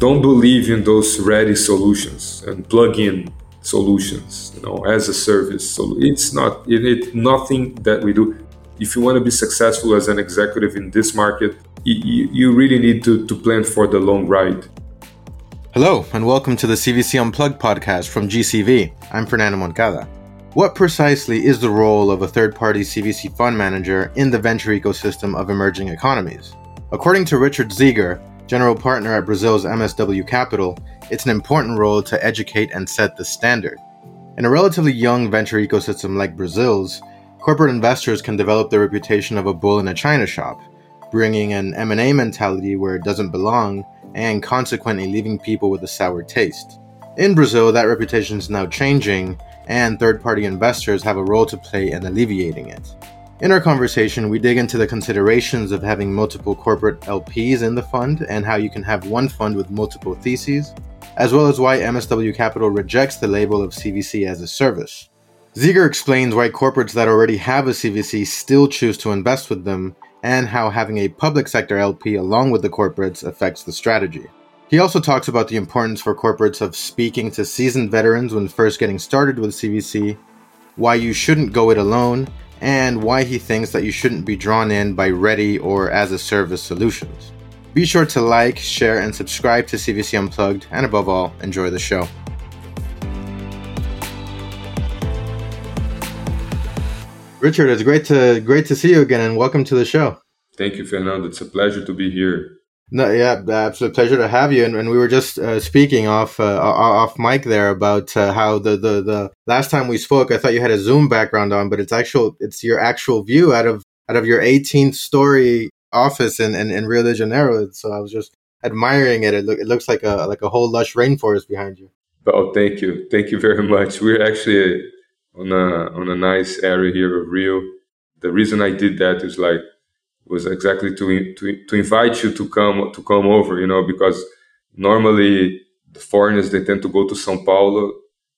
don't believe in those ready solutions and plug-in solutions, you know, as a service. So it's not it, it nothing that we do. If you want to be successful as an executive in this market, you, you really need to, to plan for the long ride. Hello, and welcome to the CVC Unplugged podcast from GCV. I'm Fernando Moncada. What precisely is the role of a third party CVC fund manager in the venture ecosystem of emerging economies? According to Richard Zeiger, general partner at Brazil's MSW Capital, it's an important role to educate and set the standard. In a relatively young venture ecosystem like Brazil's, corporate investors can develop the reputation of a bull in a china shop, bringing an M&A mentality where it doesn't belong and consequently leaving people with a sour taste. In Brazil, that reputation is now changing, and third party investors have a role to play in alleviating it. In our conversation, we dig into the considerations of having multiple corporate LPs in the fund and how you can have one fund with multiple theses, as well as why MSW Capital rejects the label of CVC as a service. Zeiger explains why corporates that already have a CVC still choose to invest with them, and how having a public sector LP along with the corporates affects the strategy. He also talks about the importance for corporates of speaking to seasoned veterans when first getting started with CVC, why you shouldn't go it alone, and why he thinks that you shouldn't be drawn in by ready or as a service solutions. Be sure to like, share, and subscribe to CVC Unplugged, and above all, enjoy the show. Richard, it's great to great to see you again, and welcome to the show. Thank you, Fernando. It's a pleasure to be here. No, yeah, absolute pleasure to have you. And, and we were just uh, speaking off uh, off mic there about uh, how the, the the last time we spoke, I thought you had a Zoom background on, but it's actual it's your actual view out of out of your 18th story office in, in, in Rio de Janeiro. So I was just admiring it. It, look, it looks like a like a whole lush rainforest behind you. Oh, thank you, thank you very much. We're actually on a on a nice area here of Rio. The reason I did that is like was exactly to, to, to invite you to come to come over, you know, because normally the foreigners they tend to go to São Paulo,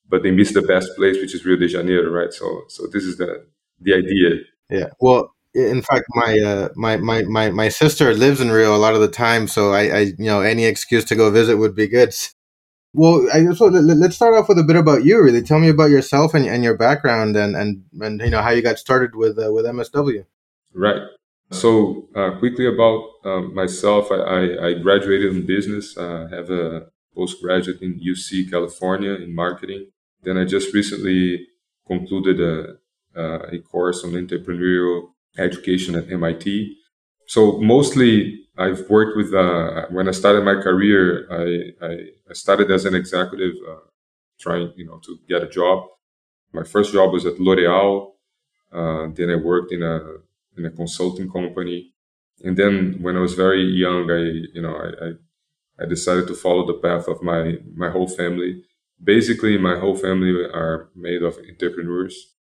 but they miss the best place, which is Rio de Janeiro, right? So so this is the the idea. Yeah. Well, in fact, my uh, my my my my sister lives in Rio a lot of the time, so I, I you know any excuse to go visit would be good. Well, I so let's start off with a bit about you. Really, tell me about yourself and, and your background, and and and you know how you got started with uh, with MSW. Right. So uh, quickly about um, myself, I, I, graduated in business. I have a postgraduate in UC California in marketing. Then I just recently concluded a, a course on entrepreneurial education at MIT. So mostly I've worked with, uh, when I started my career, I, I, I started as an executive, uh, trying, you know, to get a job. My first job was at L'Oreal. Uh, then I worked in a in a consulting company. And then when I was very young, I, you know, I, I, I decided to follow the path of my, my whole family. Basically, my whole family are made of entrepreneurs.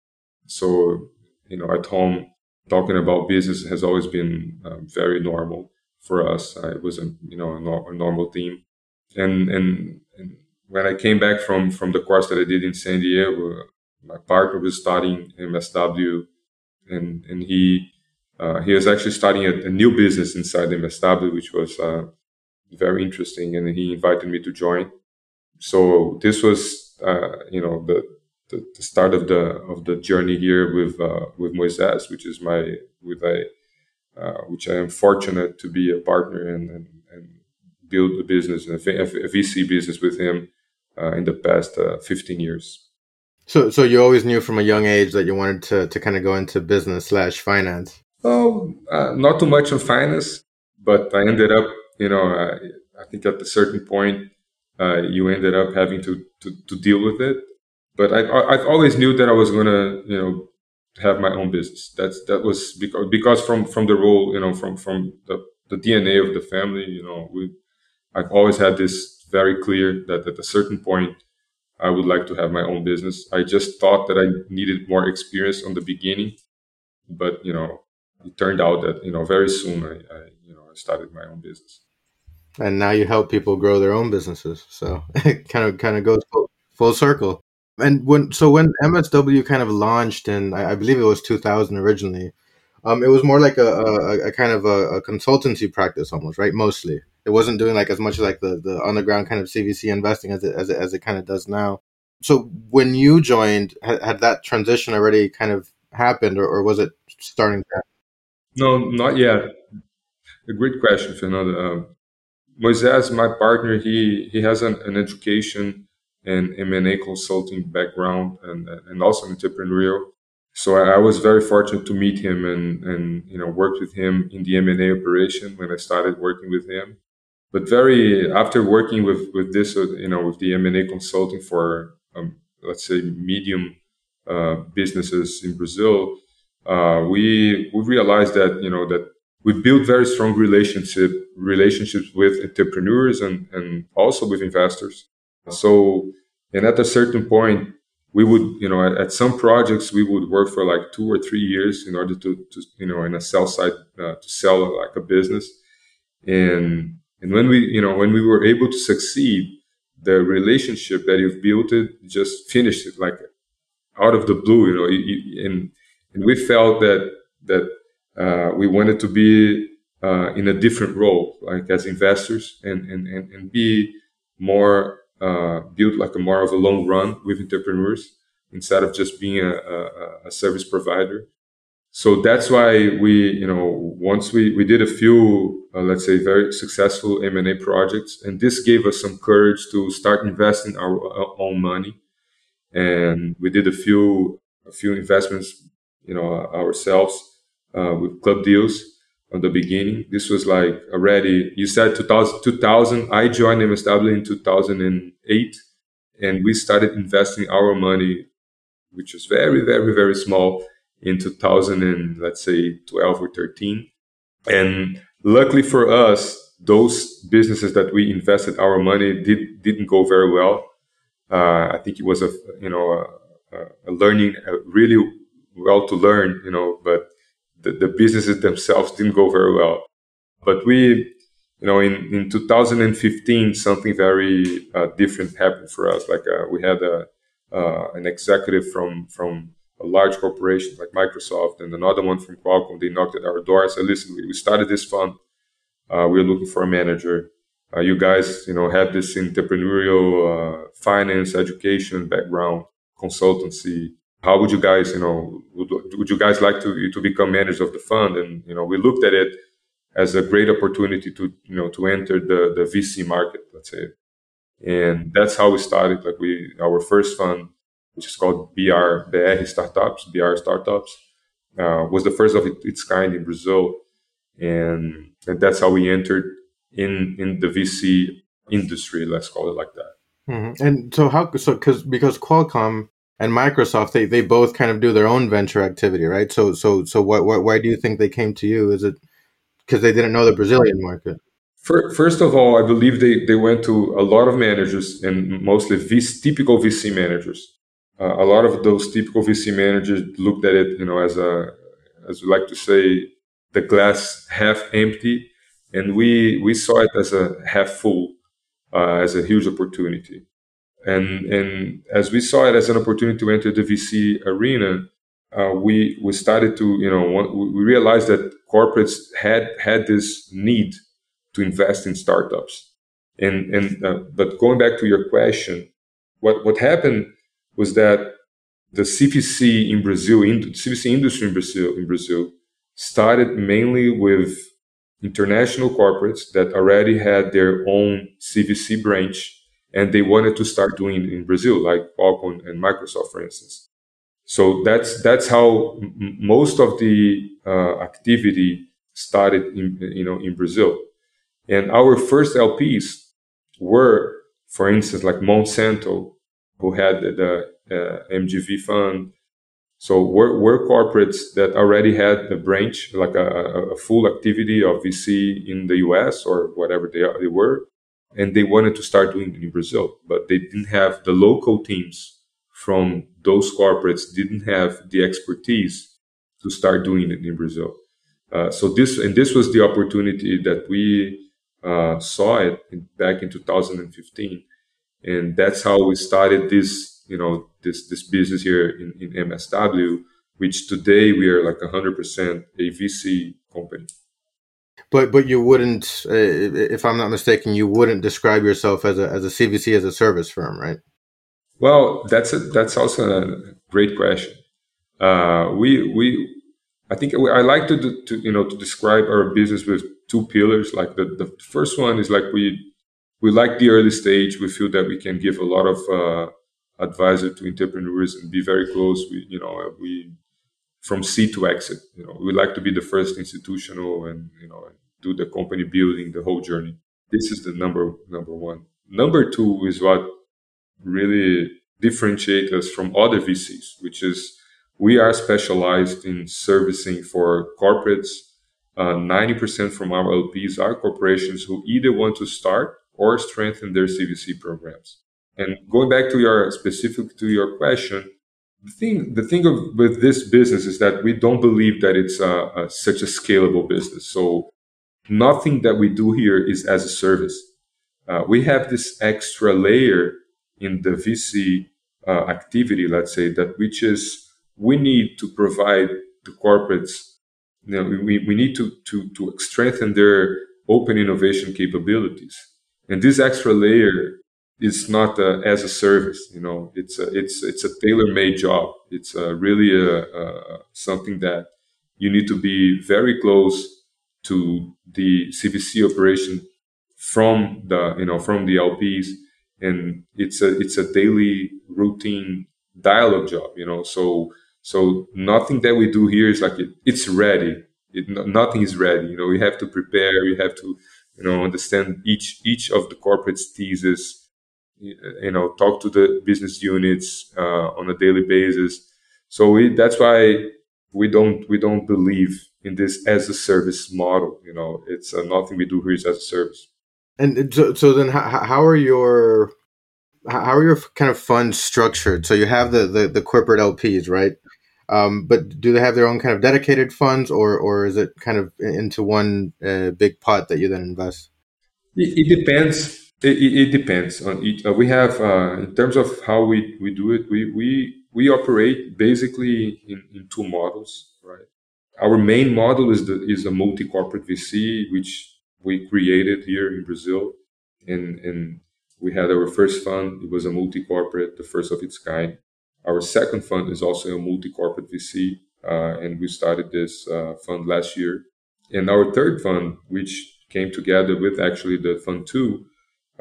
So, you know, at home, talking about business has always been um, very normal for us. it was a, you know, a, no, a normal theme. And, and, and when I came back from, from the course that I did in San Diego, my partner was studying MSW and, and he, uh, he was actually starting a, a, new business inside MSW, which was uh, very interesting, and he invited me to join. So this was, uh, you know, the, the, the start of the of the journey here with uh, with Moises, which is my with a uh, which I am fortunate to be a partner and and, and build a business, a, a VC business with him in the past 15 years. So, so you always knew from a young age that you wanted to, to kind of go into business slash finance. Oh, uh, not too much on finance, but I ended up, you know, uh, I think at a certain point, uh, you ended up having to, to, to deal with it. But I, I've always knew that I was going to, you know, have my own business. That's that was because because from from the role, you know, from from the, the DNA of the family, you know, we I've always had this very clear that at a certain point I would like to have my own business. I just thought that I needed more experience on the beginning, but you know, it turned out that you know very soon I, I you know I started my own business. And now you help people grow their own businesses, so it kind of kind of goes full, full circle. And when so when MSW kind of launched and I, I believe it was 2000 originally, Um, it was more like a, a, a kind of a, a, consultancy practice almost, right? Mostly, it wasn't doing like as much like the, the underground kind of CVC investing as it, as it, as it kind of does now. So when you joined, had, had that transition already kind of happened, or, or was it starting? To no, not yet. A great question, Fernando. Uh, Moises, my partner, he he has an, an education and M&A consulting background and, and also an entrepreneurial. So I, I, was very fortunate to meet him and, and, you know, worked with him in the M&A operation when I started working with him. But very, after working with, with this, uh, you know, with the M&A consulting for, um, let's say, medium uh, businesses in Brazil, uh, we, we realized that, you know, that we built very strong relationship relationships with entrepreneurs and, and also with investors. So, and at a certain point, we would, you know, at, at, some projects, we would work for like two or three years in order to, to you know, in a sell side uh, to sell like a business. And, and when we, you know, when we were able to succeed, the relationship that you've built it just finished it like out of the blue, you know, and, and we felt that, that, uh, we wanted to be, uh, in a different role, like as investors and, and, and, and be more uh, build like a more of a long run with entrepreneurs instead of just being a, a, a, service provider. So that's why we, you know, once we, we did a few, uh, let's say, very successful M&A projects, and this gave us some courage to start investing our, our own money. And we did a few, a few investments, you know, ourselves uh, with club deals on the beginning. This was like already, you said 2000, 2000. I joined MSW in 2008 and we started investing our money, which was very, very, very small in 2000 and let's say 12 or 13. And luckily for us, those businesses that we invested our money did, didn't go very well. Uh, I think it was a, you know, a, a learning, a really well to learn, you know, but the, the businesses themselves didn't go very well. But we, you know, in, in 2015, something very uh, different happened for us. Like uh, we had a, uh, an executive from from a large corporation like Microsoft and another one from Qualcomm. They knocked at our door and said, "Listen, we started this fund. Uh, we're looking for a manager. Uh, you guys, you know, have this entrepreneurial uh, finance, education background, consultancy how would you guys, you know, would, would you guys like to to become managers of the fund? And you know, we looked at it as a great opportunity to you know to enter the the VC market, let's say, and that's how we started. Like we, our first fund, which is called BR BR Startups, BR Startups, uh, was the first of its kind in Brazil, and and that's how we entered in in the VC industry. Let's call it like that. Mm-hmm. And so how so because because Qualcomm and Microsoft, they, they both kind of do their own venture activity, right? So so so what, what why do you think they came to you? Is it because they didn't know the Brazilian market? First of all, I believe they, they went to a lot of managers and mostly VC, typical VC managers. Uh, a lot of those typical VC managers looked at it, you know, as a as we like to say, the glass half empty, and we we saw it as a half full, uh, as a huge opportunity. And, and as we saw it as an opportunity to enter the VC arena, uh, we, we started to, you know, we realized that corporates had, had this need to invest in startups. And, and, uh, but going back to your question, what, what happened was that the CVC in Brazil, in, the CVC industry in Brazil, in Brazil started mainly with international corporates that already had their own CVC branch and they wanted to start doing in Brazil, like Qualcomm and Microsoft, for instance. So that's that's how m- most of the uh, activity started in you know in Brazil, and our first LPs were, for instance, like Monsanto, who had the uh, MGV fund. So we're, we're corporates that already had a branch, like a, a, full activity of VC in the US or whatever they, they were and they wanted to start doing it in Brazil, but they didn't have the local teams from those corporates didn't have the expertise to start doing it in Brazil. Uh, so this and this was the opportunity that we uh, saw it in, back in 2015, and that's how we started this you know this this business here in, in MSW which today we are like 100% a VC company. But but you wouldn't, uh, if I'm not mistaken, you wouldn't describe yourself as a as a CVC as a service firm, right? Well, that's a, that's also a great question. Uh, we we I think I like to, do, to you know to describe our business with two pillars. Like the, the first one is like we we like the early stage. We feel that we can give a lot of uh, advisor to entrepreneurs and be very close. We you know we from seed to exit. You know we like to be the first institutional and you know do the company building the whole journey. This is the number number one. Number two is what really differentiate us from other VCs, which is we are specialized in servicing for corporates. Uh, 90% from our LPs are corporations who either want to start or strengthen their CVC programs. And going back to your specific to your question, the thing the thing of, with this business is that we don't believe that it's a, a, such a scalable business. So nothing that we do here is as a service. Uh, we have this extra layer in the VC uh, activity, let's say that which is we need to provide the corporates, you know, we, we need to, to, to strengthen their open innovation capabilities. And this extra layer is not uh, as a service, you know, it's a, it's, it's a tailor-made job. It's uh, really a, a, something that you need to be very close to the CVC operation from the, you know, from the LPs. And it's a, it's a daily routine dialogue job, you know, so so nothing that we do here is like it, it's ready. It, nothing is ready. You know, we have to prepare. We have to, you know, understand each each of the corporate's thesis. You know, talk to the business units uh, on a daily basis. So we, that's why we don't we don't believe in this as a service model. You know, it's uh, nothing we do here is as a service. And so, so then, how, how are your how are your kind of funds structured? So you have the, the, the corporate LPs, right? Um, but do they have their own kind of dedicated funds, or or is it kind of into one uh, big pot that you then invest? It, it depends. It, it, depends on it. Uh, we have uh, in terms of how we, we do it. We we we operate basically in, in two models, right? Our main model is the is a multi corporate VC, which we created here in Brazil, and and we had our first fund. It was a multi corporate, the first of its kind our second fund is also a multi-corporate VC, uh, and we started this uh, fund last year. And our third fund, which came together with actually the fund two,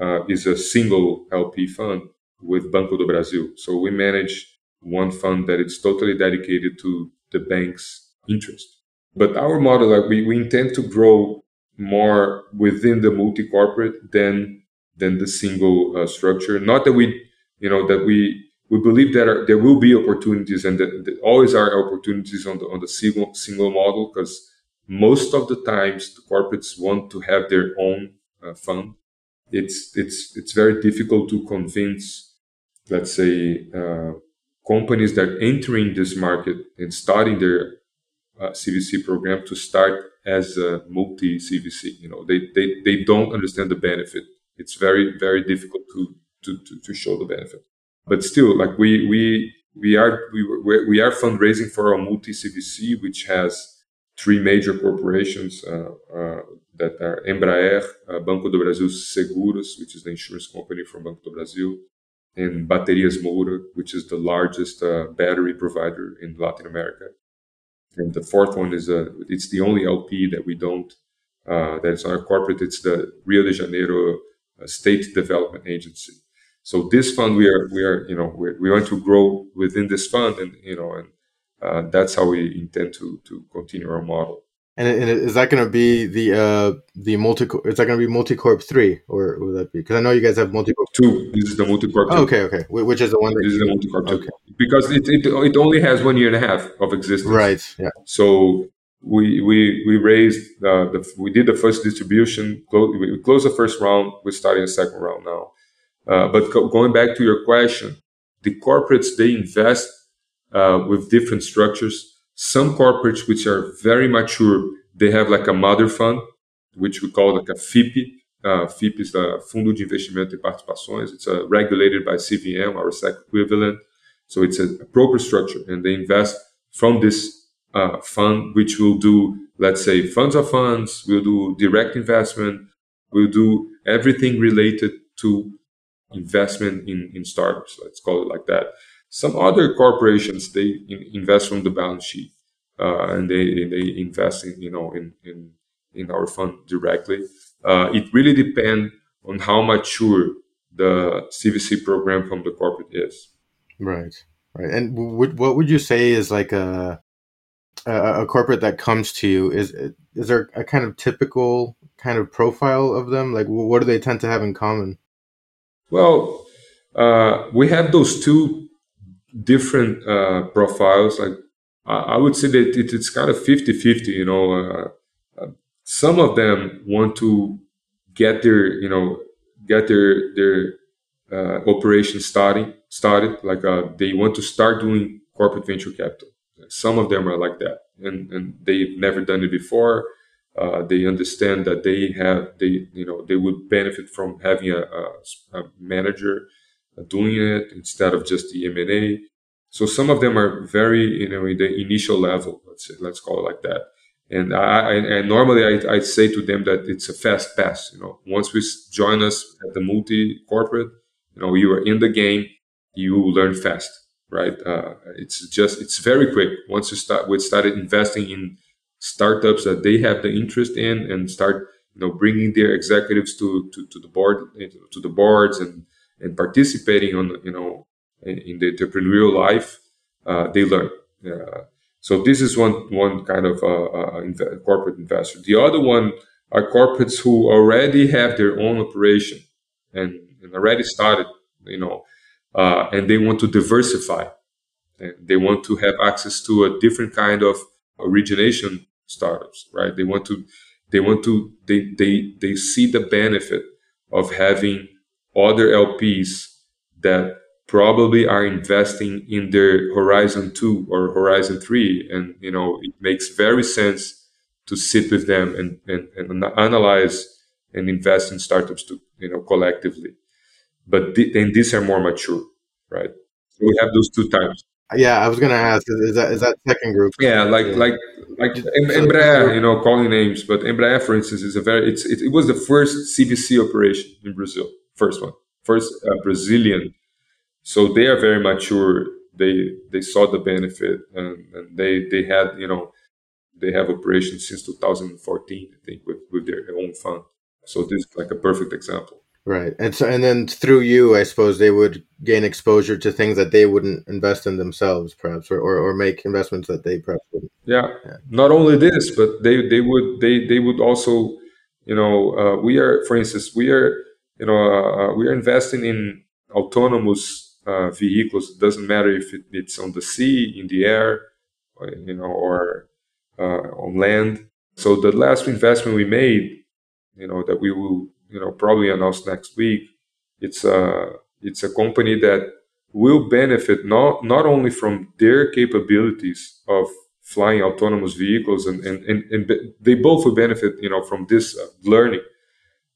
uh, is a single LP fund with Banco do Brasil. So we manage one fund that is totally dedicated to the bank's interest. But our model, like we, we intend to grow more within the multi-corporate than than the single uh, structure. Not that we, you know, that we we believe that are, there will be opportunities and that, that always are opportunities on the on the single single model because most of the times the corporates want to have their own uh, fund. It's it's it's very difficult to convince, let's say, uh, companies that entering this market and starting their uh, CVC program to start as a multi CVC. You know, they, they they don't understand the benefit. It's very very difficult to to to, to show the benefit but still, like we we we are we we are fundraising for a multi CVC, which has three major corporations uh, uh, that are Embraer, uh, Banco do Brasil Seguros, which is the insurance company from Banco do Brasil, and Baterias Moura, which is the largest battery provider in Latin America. And the fourth one is a, it's the only LP that we don't, uh, that's our corporate. It's the Rio de Janeiro State Development Agency. So this fund, we are we are you know we want to grow within this fund, and you know, and uh, that's how we intend to to continue our model. And, and is that going to be the uh, the multi? Is that going to be multicorp three, or would that be? Because I know you guys have multicorp two. This is the multicorp. Oh, okay, okay. Which is the one? That this is the multicorp two. Okay. Because it, it it only has one year and a half of existence. Right. Yeah. So we we we raised uh, the we did the first distribution. we closed the first round. We're starting the second round now. Uh, but co- going back to your question, the corporates they invest uh, with different structures. Some corporates which are very mature, they have like a mother fund, which we call like a FIP. Uh, FIP is the Fundo de Investimento e Participações. It's uh, regulated by CVM, our SEC equivalent. So it's a, proper structure, and they invest from this uh, fund, which will do, let's say, funds of funds, we'll do direct investment, we'll do everything related to investment in, in startups. Let's call it like that. Some other corporations they in, invest from the balance sheet, uh, and they they invest in you know in in, in our fund directly. Uh, it really depends on how mature the CVC program from the corporate is. Right, right. And w- what would you say is like a, a, a corporate that comes to you? Is is there a kind of typical kind of profile of them? Like, what do they tend to have in common? Well, uh, we have those two different uh, profiles. Like I, I, would say that it, it's kind of 50-50, You know, uh, uh, some of them want to get their you know get their their uh, operation starting started. Like uh, they want to start doing corporate venture capital. Some of them are like that, and and they've never done it before. Uh, they understand that they have they you know they would benefit from having a, a, a manager doing it instead of just the M&A. So some of them are very, you know, in the initial level, let's say, let's call it like that. And I, and normally I, I say to them that it's a fast pass. You know, once we join us at the multi corporate, you know, you are in the game, you learn fast, right? Uh, it's just it's very quick. Once you start, we started investing in startups that they have the interest in, and start, you know, bringing their executives to to, to the board, to the boards, and and participating on you know in the entrepreneurial life, uh, they learn. Uh, so this is one one kind of uh, uh inv- corporate investor. The other one are corporates who already have their own operation and, and already started, you know, uh, and they want to diversify. And they want to have access to a different kind of origination startups, right? They want to, they want to, they they they see the benefit of having other LPs that probably are investing in their Horizon 2 or Horizon 3. And, you know, it makes very sense to sit with them and, and, and analyze and invest in startups to, you know, collectively. But th- then these are more mature, right? So we have those two types. Yeah, I was gonna ask. Is that is that second group? Yeah, like yeah. like like Embraer, you know, calling names, but Embraer, for instance, is a very it's it, it was the first CVC operation in Brazil first one, first uh, Brazilian. So they are very mature. They they saw the benefit, and, and they they had you know they have operations since 2014, I think, with with their own fund. So this is like a perfect example. Right, and so and then through you, I suppose they would gain exposure to things that they wouldn't invest in themselves, perhaps, or, or, or make investments that they perhaps wouldn't. Yeah. yeah. Not only this, but they they would they they would also, you know, uh, we are, for instance, we are you know, uh, we are investing in autonomous uh, vehicles. It doesn't matter if it, it's on the sea, in the air, you know, or uh, on land. So the last investment we made, you know, that we will, you know, probably announce next week. It's a it's a company that will benefit not not only from their capabilities of flying autonomous vehicles and, and, and, and they both will benefit you know from this learning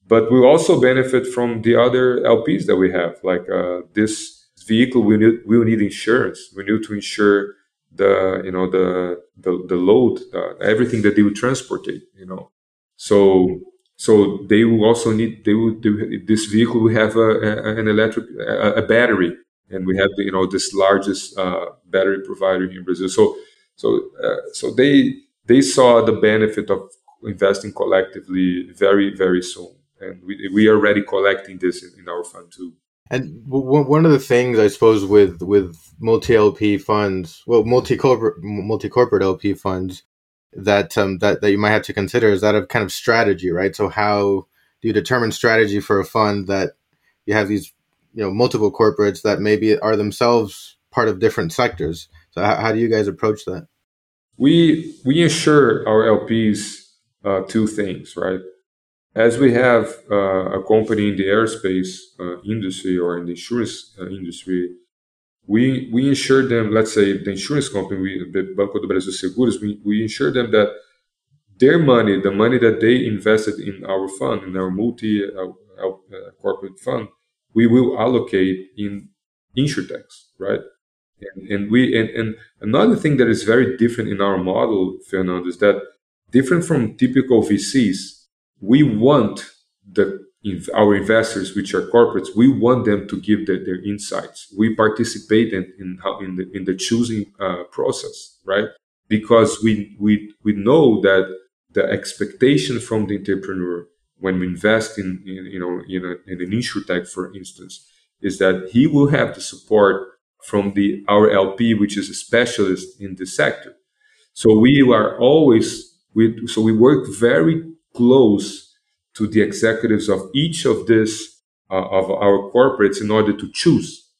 but we also benefit from the other LPs that we have. Like uh, this vehicle, we need we need insurance. We need to insure the you know the the, the load, uh, everything that they will transport it. You know, so so they will also need they will do this vehicle We have a, a an electric a, a, battery, and we have the, you know this largest uh, battery provider in Brazil. So so uh, so they they saw the benefit of investing collectively very very soon and we, we are already collecting this in, our fund too. And w- one of the things I suppose with with multi LP funds, well, multi corporate multi corporate LP funds, that um, that that you might have to consider is that of kind of strategy, right? So how do you determine strategy for a fund that you have these you know multiple corporates that maybe are themselves part of different sectors? So how, how do you guys approach that? We we ensure our LPs uh, two things, right? As we have uh, a company in the aerospace uh, industry or in the insurance uh, industry, we we insure them. Let's say the insurance company, we, the Banco do Brasil Seguros, we, we insure them that their money, the money that they invested in our fund, in our multi uh, uh, corporate fund, we will allocate in insurtechs, right? and, and we and, and another thing that is very different in our model, Fernando, is that different from typical VCs, we want the our investors, which are corporates, we want them to give the, their insights. We participate in in, how, in the in the choosing uh, process, right? Because we we we know that the expectation from the entrepreneur when we invest in, in you know in, a, in an insurtech, for instance, is that he will have the support from the our LP, which is a specialist in the sector. So we are always we so we work very close to the executives of each of this uh, of our corporates in order to choose,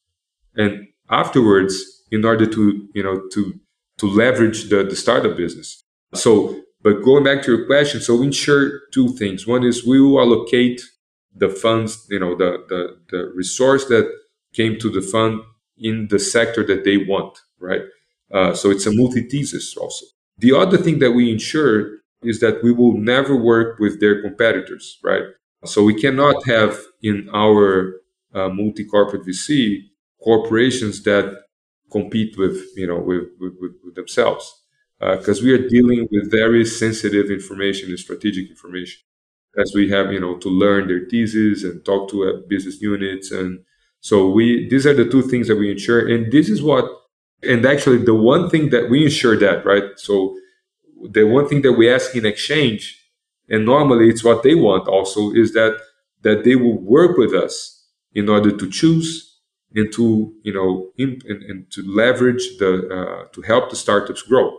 and afterwards in order to you know to to leverage the, the startup business. So, but going back to your question, so we ensure two things. One is we will allocate the funds, you know, the the, the resource that came to the fund in the sector that they want, right? Uh, so it's a multi thesis also. The other thing that we ensure is that we will never work with their competitors, right? So we cannot have in our uh, multi corporate VC corporations that compete with you know with, with, with themselves because uh, we are dealing with very sensitive information and strategic information as we have you know to learn their thesis and talk to uh, business units and so we these are the two things that we ensure, and this is what and actually the one thing that we ensure that right. So the one thing that we ask in exchange, and normally it's what they want also, is that that they will work with us in order to choose and to you know in, and, and, to leverage the uh, to help the startups grow.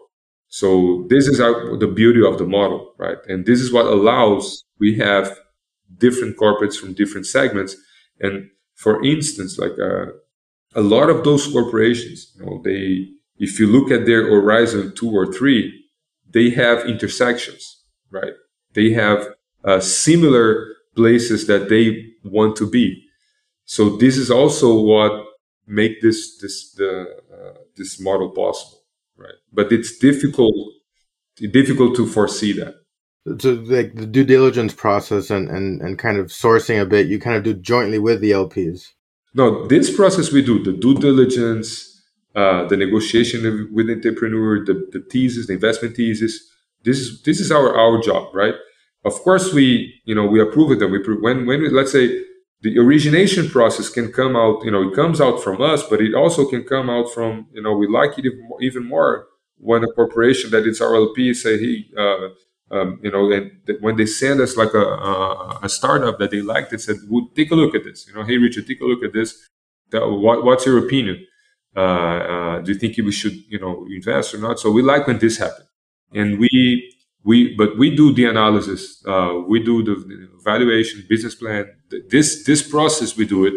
So this is our, the beauty of the model, right? And this is what allows we have different corporates from different segments, and for instance, like uh, a lot of those corporations, you know, they if you look at their horizon two or three, they have intersections, right? They have uh, similar places that they want to be. So this is also what make this this the uh, this model possible, right? But it's difficult difficult to foresee that so like the due diligence process and, and and kind of sourcing a bit you kind of do jointly with the lps no this process we do the due diligence uh, the negotiation with the entrepreneur the, the thesis the investment thesis this is this is our our job right of course we you know we approve it we when when we, let's say the origination process can come out you know it comes out from us but it also can come out from you know we like it even more when a corporation that it's say hey uh, um, you know, and when they send us like a, a, a, startup that they liked, they said, well, "Take a look at this." You know, hey Richard, take a look at this. what, what's your opinion? Uh, uh, do you think we should, you know, invest or not? So we like when this happens, and we we but we do the analysis, uh, we do the valuation, business plan. This this process we do it.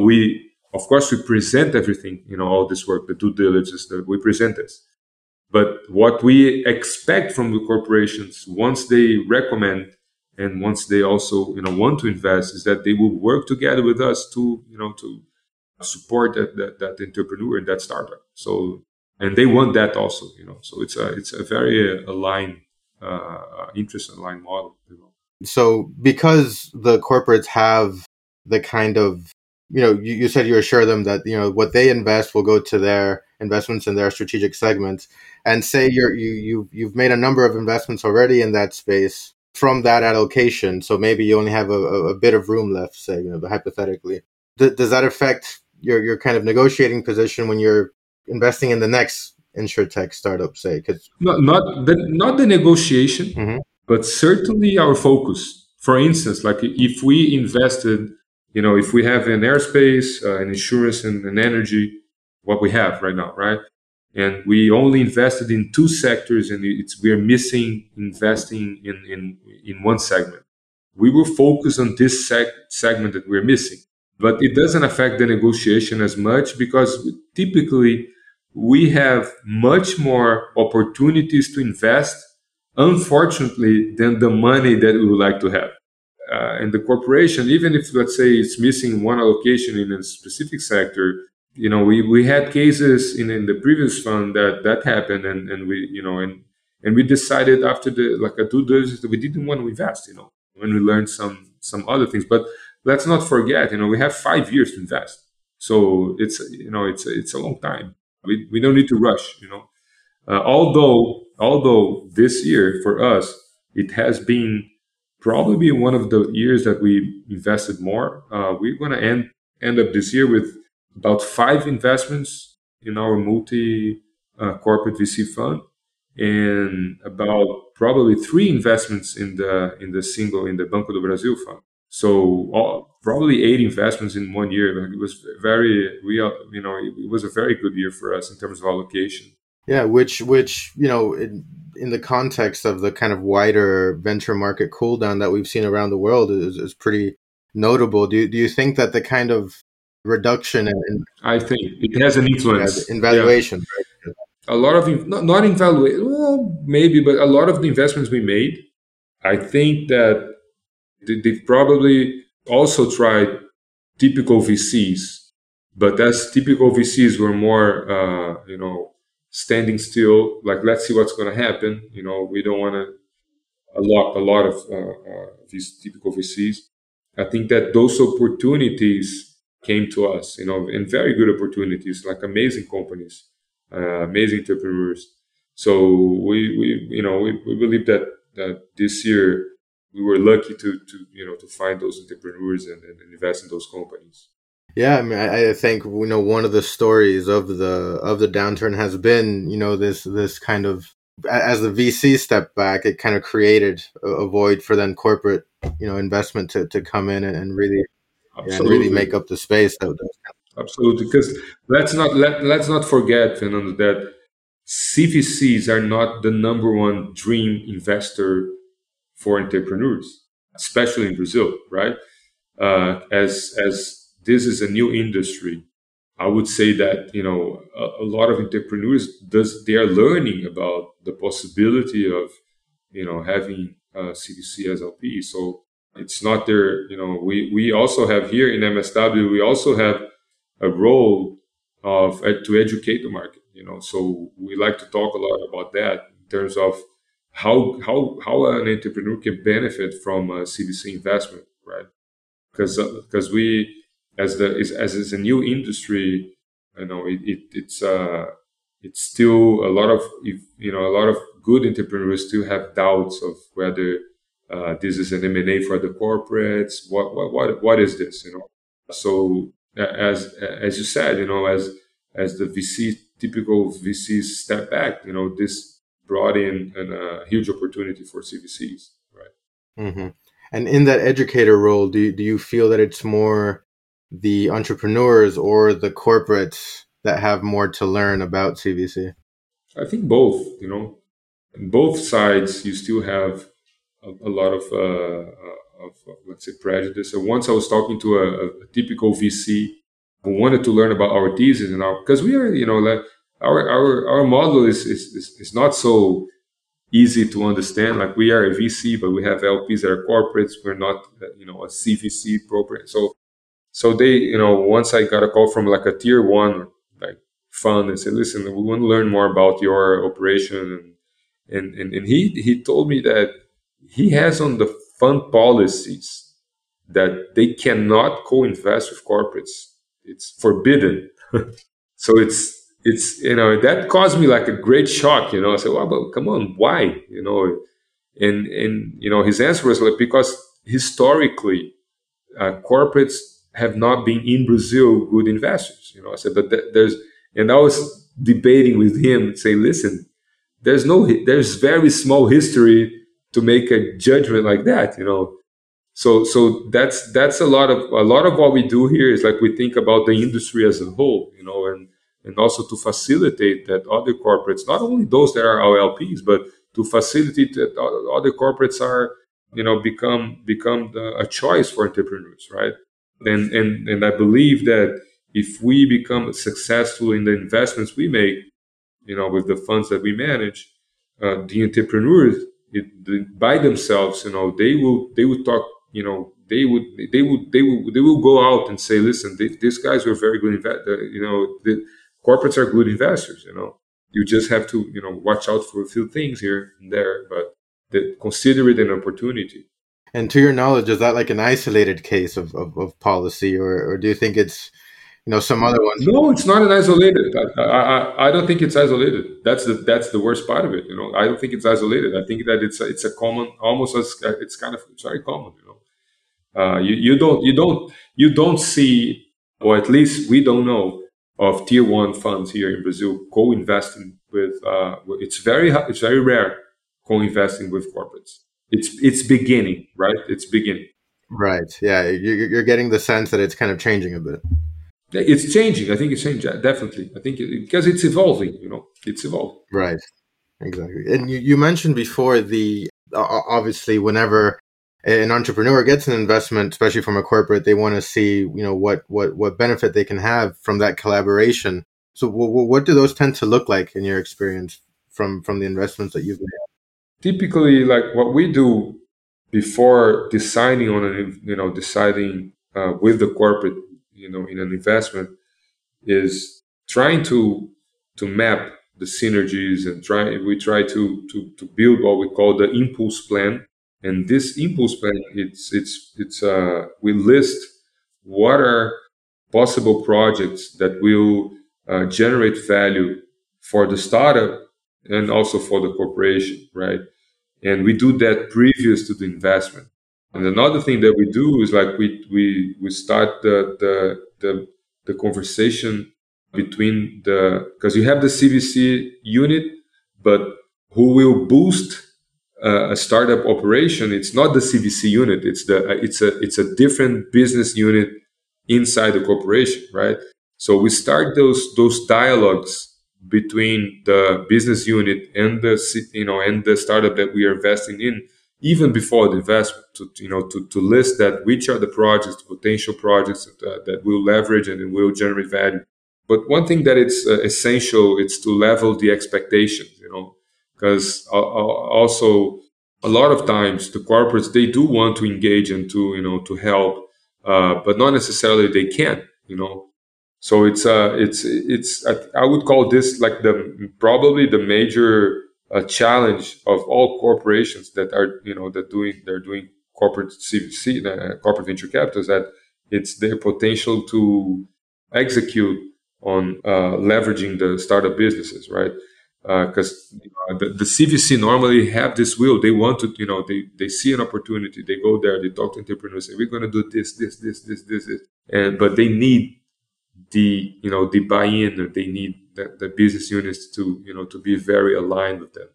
We of course we present everything, you know, all this work, the due diligence that we present this but what we expect from the corporations once they recommend and once they also you know want to invest is that they will work together with us to you know to support that that, that entrepreneur and that startup. So and they want that also, you know. So it's a it's a very aligned uh, interest aligned model. You know. So because the corporates have the kind of you know you, you said you assure them that you know what they invest will go to their investments in their strategic segments and say you're you you've you've made a number of investments already in that space from that allocation so maybe you only have a, a bit of room left say you know hypothetically does that affect your your kind of negotiating position when you're investing in the next insurtech startup say because not not the not the negotiation mm-hmm. but certainly our focus for instance like if we invested you know if we have an airspace uh, an insurance and an energy what we have right now, right? And we only invested in two sectors, and it's we're missing investing in in in one segment. We will focus on this seg- segment that we're missing, but it doesn't affect the negotiation as much because typically we have much more opportunities to invest, unfortunately, than the money that we would like to have. Uh, and the corporation, even if let's say it's missing one allocation in a specific sector, you know, we, we had cases in, in the previous fund that that happened, and, and we, you know, and and we decided after the like a due diligence that we didn't want to invest, you know, when we learned some some other things. But let's not forget, you know, we have five years to invest, so it's you know it's it's a long time. We, we don't need to rush, you know. Uh, although although this year for us it has been probably one of the years that we invested more. Uh, we're going to end end up this year with about five investments in our multi uh, corporate VC fund, and about probably three investments in the in the single in the Banco do Brasil fund. So all, probably eight investments in one year. It was very we you know it was a very good year for us in terms of allocation. Yeah, which which you know in, in the context of the kind of wider venture market cool down that we've seen around the world is, is pretty notable. Do you, do you think that the kind of reduction in, I think it has an influence in valuation. Yeah. A lot of not, not in valuation, well, maybe, but a lot of the investments we made, I think that they probably also tried typical VCs, but as typical VCs were more, uh, you know, standing still, like let's see what's going to happen. You know, we don't want to unlock a lot of uh, uh, these typical VCs. I think that those opportunities came to us, you know, and very good opportunities, like amazing companies, uh, amazing entrepreneurs. So we, we you know, we, we believe that that this year we were lucky to to you know to find those entrepreneurs and, and invest in those companies. Yeah, I mean, I, I think you know one of the stories of the of the downturn has been you know this this kind of as the VC stepped back, it kind of created a, a void for then corporate you know investment to, to come in and, and really yeah, and really make up the space. That, Absolutely, because let's not let let's not forget, Fernando, that CVCs are not the number one dream investor for entrepreneurs, especially in Brazil, right? Uh, as as this is a new industry, I would say that you know a, a, lot of entrepreneurs does they are learning about the possibility of you know having uh, CVC as LP. So it's not there. You know, we we also have here in MSW we also have a role of uh, to educate the market. You know, so we like to talk a lot about that in terms of how how how an entrepreneur can benefit from a CVC investment, right? Because because uh, we as the as it's a new industry, you know, it, it it's uh it's still a lot of if you know a lot of good entrepreneurs still have doubts of whether uh, this is an M&A for the corporates. What, what, what, what is this? You know, so as, as you said, you know, as, as the VC, typical VCs step back, you know, this brought in a huge opportunity for CVCs, right? Mm-hmm. And in that educator role, do you, do you feel that it's more the entrepreneurs or the corporates that have more to learn about CVC? I think both. You know, on both sides, you still have a, a lot of, uh, uh of, let's say prejudice. So once I was talking to a, a typical VC who wanted to learn about our thesis and our because we are, you know, like our our our model is is, is, is not so easy to understand. Like we are a VC, but we have LPs that are corporates. We're not, uh, you know, a CVC program. So, so they, you know, once I got a call from like a tier one like fund and said, listen, we want to learn more about your operation, and and and, and he he told me that he has on the fund policies that they cannot co-invest with corporates. It's forbidden. so it's it's you know that caused me like a great shock. You know, I said, "Well, but come on, why?" You know, and and you know his answer was like because historically uh, corporates have not been in Brazil good investors. You know, I said, but th- there's and I was debating with him, say, listen, there's no there's very small history to make a judgment like that. You know, so so that's that's a lot of a lot of what we do here is like we think about the industry as a whole. You know, and and also to facilitate that other corporates, not only those that are our LPs, but to facilitate that other corporates are, you know, become become the, a choice for entrepreneurs, right? And and and I believe that if we become successful in the investments we make, you know, with the funds that we manage, uh, the entrepreneurs it, the, by themselves, you know, they will they will talk, you know, they would they would they will they will go out and say, listen, they, these guys were very good investors, you know. They, corporates are good investors. You know, you just have to you know watch out for a few things here and there, but the, consider it an opportunity. And to your knowledge, is that like an isolated case of, of, of policy, or, or do you think it's you know some other ones. No, it's not an isolated. I, I, I don't think it's isolated. That's the that's the worst part of it. You know, I don't think it's isolated. I think that it's a, it's a common, almost as it's kind of it's very common. You know, uh, you you don't you don't you don't see, or at least we don't know of tier one funds here in Brazil co-investing with. Uh, it's very it's very rare co-investing with corporates. It's it's beginning, right? It's beginning. Right. Yeah, you're, you're getting the sense that it's kind of changing a bit. It's changing. I think it's changing. Definitely. I think it, because it's evolving. You know, it's evolving. Right. Exactly. And you, you mentioned before the obviously whenever an entrepreneur gets an investment, especially from a corporate, they want to see you know what what what benefit they can have from that collaboration. So, w- what do those tend to look like in your experience from from the investments that you've made? Typically, like what we do before deciding on an you know deciding uh, with the corporate you know in an investment is trying to to map the synergies and try we try to to to build what we call the impulse plan and this impulse plan it's it's it's uh we list what are possible projects that will uh, generate value for the startup and also for the corporation right? And we do that previous to the investment. And another thing that we do is like we we we start the the the, the conversation between the because you have the CVC unit, but who will boost uh, a startup operation? It's not the CVC unit. It's the it's a it's a different business unit inside the corporation, right? So we start those those dialogues between the business unit and the you know and the startup that we are investing in even before the investment to you know to, to list that which are the projects the potential projects that, uh, that will leverage and will generate value but one thing that it's uh, essential it's to level the expectations you know because uh, uh, also a lot of times the corporates they do want to engage and to you know to help uh, but not necessarily they can you know so it's uh it's it's I, would call this like the probably the major a challenge of all corporations that are you know that doing they're doing corporate CVC, uh, corporate venture capital is that it's their potential to execute on uh, leveraging the startup businesses, right? Because uh, you know, the, the, CVC normally have this will. They want to, you know, they, they see an opportunity. They go there. They talk to entrepreneurs. Say, "We're going to do this, this, this, this, this, this," and but they need the, you know, the buy-in. They need the, the business units to you know to be very aligned with them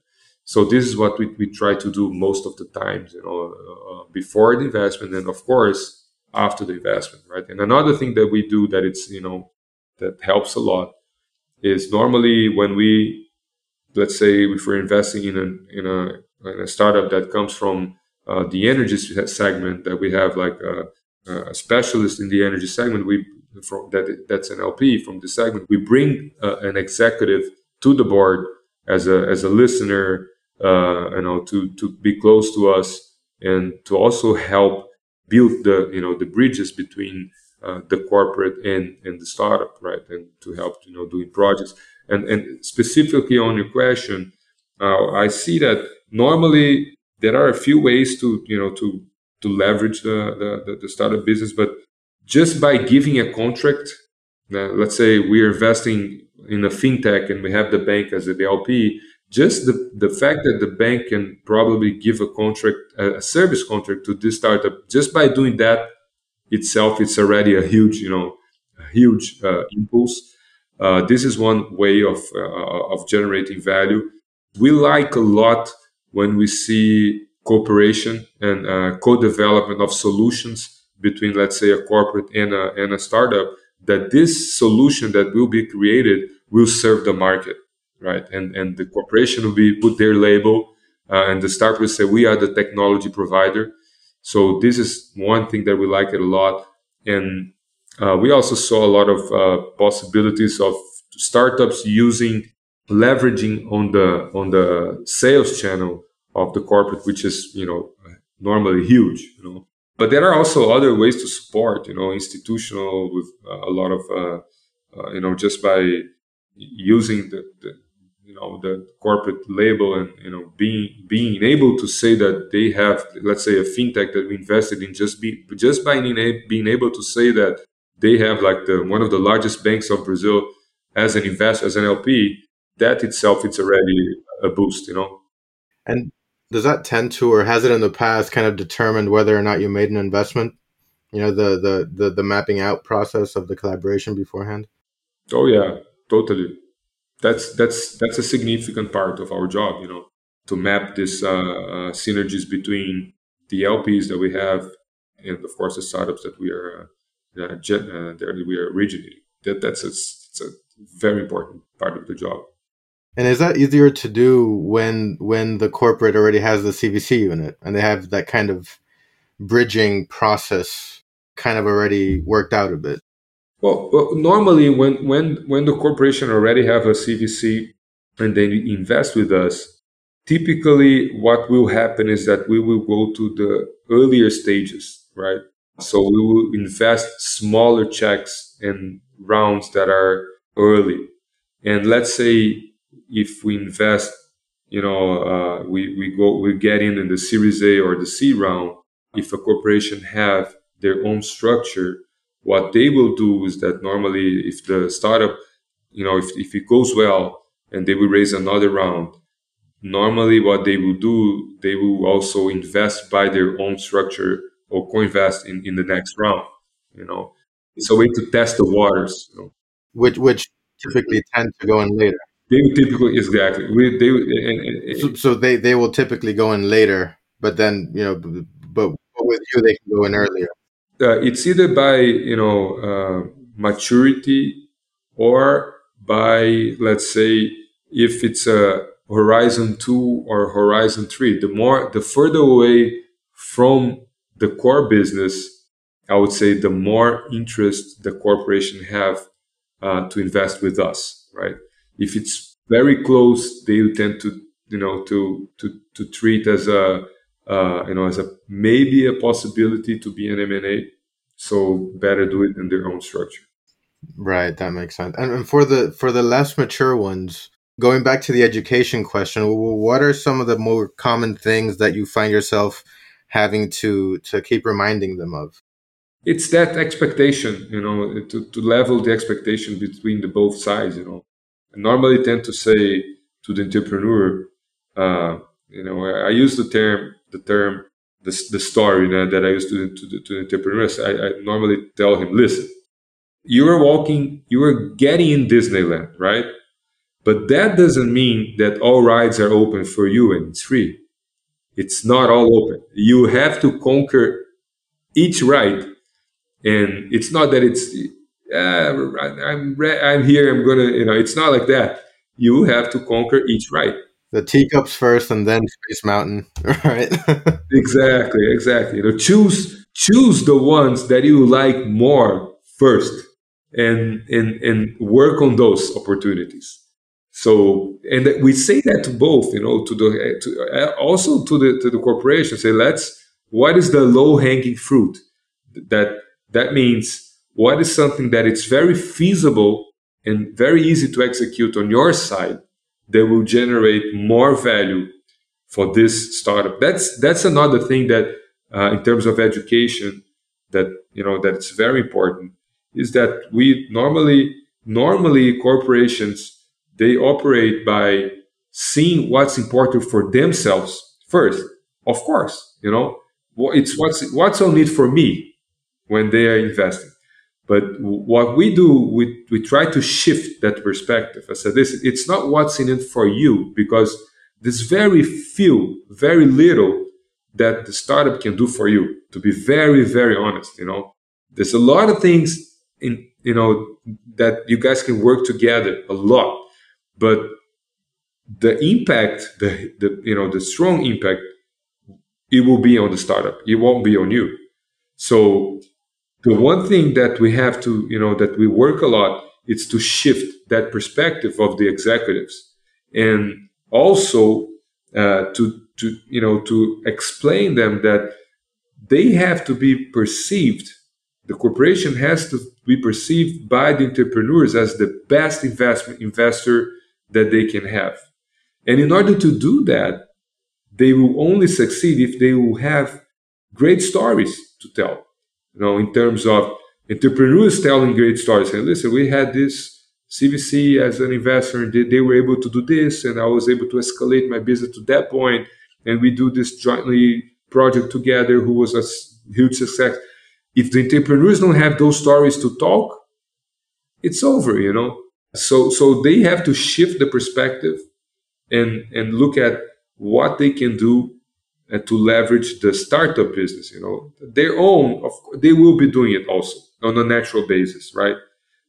so this is what we, we try to do most of the times you know uh, before the investment and of course after the investment right and another thing that we do that it's you know that helps a lot is normally when we let's say if we're investing in a in a, in a startup that comes from uh, the energy segment that we have like a, a specialist in the energy segment we from that that's an LP from the segment. We bring uh, an executive to the board as a as a listener, uh, you know, to to be close to us and to also help build the you know the bridges between uh, the corporate and and the startup, right? And to help you know doing projects. And and specifically on your question, uh, I see that normally there are a few ways to you know to to leverage the, the, the startup business, but just by giving a contract, uh, let's say we're investing in a fintech and we have the bank as the LP, just the, the fact that the bank can probably give a contract, a service contract to this startup, just by doing that itself, it's already a huge, you know, huge uh, impulse. Uh, this is one way of uh, of generating value. We like a lot when we see cooperation and uh, co-development of solutions between, let's say, a corporate and a, and a startup, that this solution that will be created will serve the market, right? And, and the corporation will be put their label uh, and the startup will say, we are the technology provider. So this is one thing that we like it a lot. And uh, we also saw a lot of uh, possibilities of startups using leveraging on the on the sales channel of the corporate, which is you know normally huge. You know, but there are also other ways to support, you know, institutional with uh, a lot of, uh, uh, you know, just by using the, the, you know, the corporate label and, you know, being, being able to say that they have, let's say a fintech that we invested in just be, just by being able to say that they have like the one of the largest banks of Brazil as an investor, as an LP, that itself it's already a boost, you know. And does that tend to, or has it in the past, kind of determined whether or not you made an investment? You know, the the the, the mapping out process of the collaboration beforehand. Oh yeah, totally. That's that's that's a significant part of our job, you know, to map this uh, uh, synergies between the LPs that we have and of course the startups that we are uh, uh, that we are originating. That that's a, it's a very important part of the job. And is that easier to do when when the corporate already has the CVC unit and they have that kind of bridging process kind of already worked out a bit? Well, well normally when when when the corporation already have a CVC and they invest with us, typically what will happen is that we will go to the earlier stages, right? So we will invest smaller checks and rounds that are early. And let's say if we invest, you know, uh, we, we go, we get in in the series A or the C round. If a corporation have their own structure, what they will do is that normally if the startup, you know, if, if it goes well and they will raise another round, normally what they will do, they will also invest by their own structure or co-invest in, in the next round. You know, it's a way to test the waters. You know. Which which typically tend to go in later. They will typically exactly. We, they and, and, so, so, they they will typically go in later, but then you know, but, but with you they can go in earlier. Uh, it's either by you know uh, maturity or by let's say if it's a horizon two or horizon three. The more the further away from the core business, I would say the more interest the corporation have uh, to invest with us, right? If it's very close, they tend to, you know, to to to treat as a, uh, you know, as a maybe a possibility to be an M and A. So better do it in their own structure. Right, that makes sense. And, and for the for the less mature ones, going back to the education question, what are some of the more common things that you find yourself having to to keep reminding them of? It's that expectation, you know, to, to level the expectation between the both sides, you know. I normally tend to say to the entrepreneur, uh, you know, I, use the term, the term, the, the story you know, that I used to, to, to the entrepreneurs. I, I normally tell him, listen, you are walking, you are getting in Disneyland, right? But that doesn't mean that all rides are open for you and it's free. It's not all open. You have to conquer each ride. And it's not that it's, uh, I'm, I'm here, I'm gonna, you know, it's not like that. You have to conquer each ride. The teacups first and then Space Mountain, right? exactly, exactly. You know, choose choose the ones that you like more first and and and work on those opportunities so, and we say that to both, you know, to the to, uh, also to the to the corporation. Say, let's what is the low hanging fruit? That that means what is something that it's very feasible and very easy to execute on your side that will generate more value for this startup. That's that's another thing that, uh, in terms of education, that you know that's very important is that we normally normally corporations they operate by seeing what's important for themselves first. Of course, you know, it's what's what's on it for me when they are investing. But what we do, we, we try to shift that perspective. I said, this, it's not what's in it for you because there's very few, very little that the startup can do for you, to be very, very honest, you know. There's a lot of things in, you know, that you guys can work together a lot but the impact the, the you know the strong impact it will be on the startup. It won't be on you. So the one thing that we have to you know that we work a lot is to shift that perspective of the executives. And also uh, to to you know to explain them that they have to be perceived the corporation has to be perceived by the entrepreneurs as the best investment investor that they can have. And in order to do that, they will only succeed if they will have great stories to tell. You know, in terms of entrepreneurs telling great stories. Saying, listen, we had this CVC as an investor, and they, they were able to do this, and I was able to escalate my business to that point, and we do this jointly project together, who was a huge success. If the entrepreneurs don't have those stories to talk, it's over, you know. So so they have to shift the perspective and and look at what they can do and to leverage the startup business. You know, their own. Of they will be doing it also on a natural basis, right?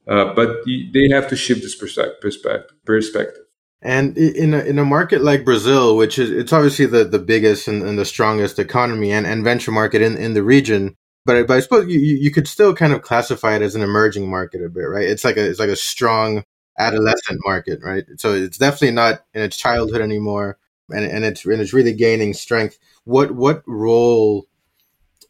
Uh, but they have to shift this perspective. Perspective. And in a, in a market like Brazil, which is it's obviously the, the biggest and, and the strongest economy and, and venture market in, in the region, but, but I suppose you, you could still kind of classify it as an emerging market a bit, right? It's like a it's like a strong adolescent market, right? So it's definitely not in its childhood anymore, and and it's and it's really gaining strength. What what role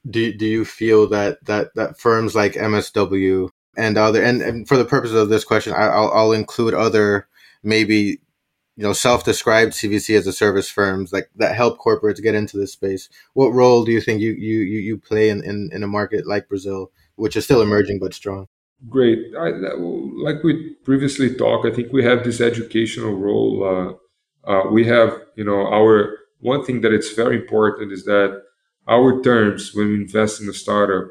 do do you feel that that that firms like MSW and other and, and for the purpose of this question, I, will I'll include other maybe you know self-described CVC as a service firms like that help corporates get into this space. What role do you think you you you play in, in, in a market like Brazil, which is still emerging but strong? Great. I, like we previously talked, I think we have this educational role. Uh, uh, we have, you know, our one thing that it's very important is that our terms when we invest in a startup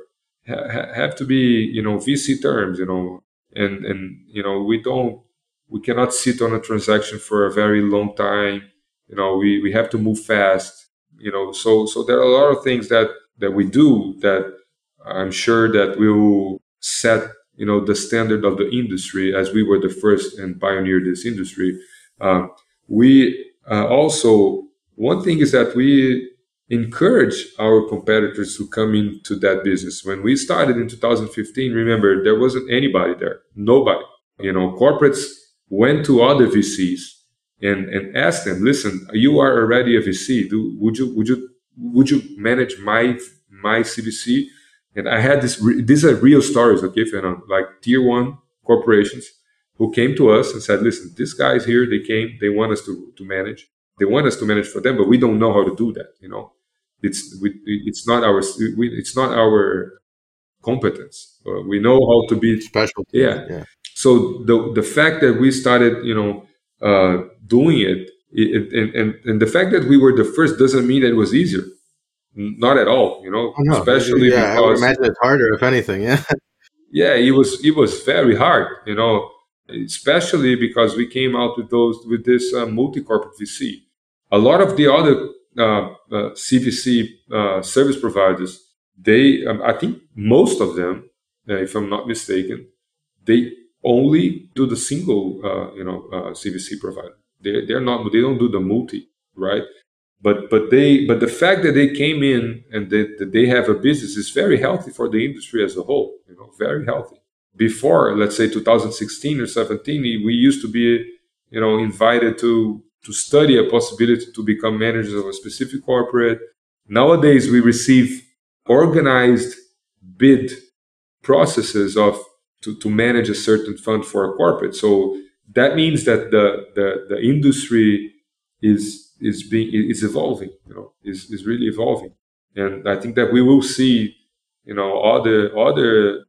ha- have to be, you know, VC terms, you know, and and you know we don't, we cannot sit on a transaction for a very long time. You know, we we have to move fast. You know, so so there are a lot of things that that we do that I'm sure that will set you know the standard of the industry as we were the first and pioneered this industry. Uh, we uh, also one thing is that we encourage our competitors to come into that business. When we started in 2015, remember there wasn't anybody there, nobody. You know, corporates went to other VCs and and asked them, "Listen, you are already a VC. Do, would you would you would you manage my my CVC?" And I had this, these are real stories, okay, Fernando, like tier one corporations who came to us and said, listen, these guys here, they came, they want us to, to manage. They want us to manage for them, but we don't know how to do that, you know. It's, we, it's not our, we, it's not our competence. Uh, we know how to be special. Yeah. yeah. So the, the fact that we started, you know, uh, doing it, it, and, and, and the fact that we were the first doesn't mean that it was easier not at all, you know. No. Especially yeah, because I imagine it's harder, if anything. Yeah. Yeah, it was it was very hard, you know, especially because we came out with those with this uh, multi-corporate VC. A lot of the other uh, uh, CVC uh, service providers, they, um, I think most of them, uh, if I'm not mistaken, they only do the single, uh, you know, CVC provider. They they're not they don't do the multi, right? But but they but the fact that they came in and that, that they have a business is very healthy for the industry as a whole you know very healthy. Before let's say 2016 or 17 we used to be you know invited to to study a possibility to become managers of a specific corporate. Nowadays we receive organized bid processes of to, to manage a certain fund for a corporate. So that means that the the, the industry is is being is evolving you know is, is really evolving and i think that we will see you know other other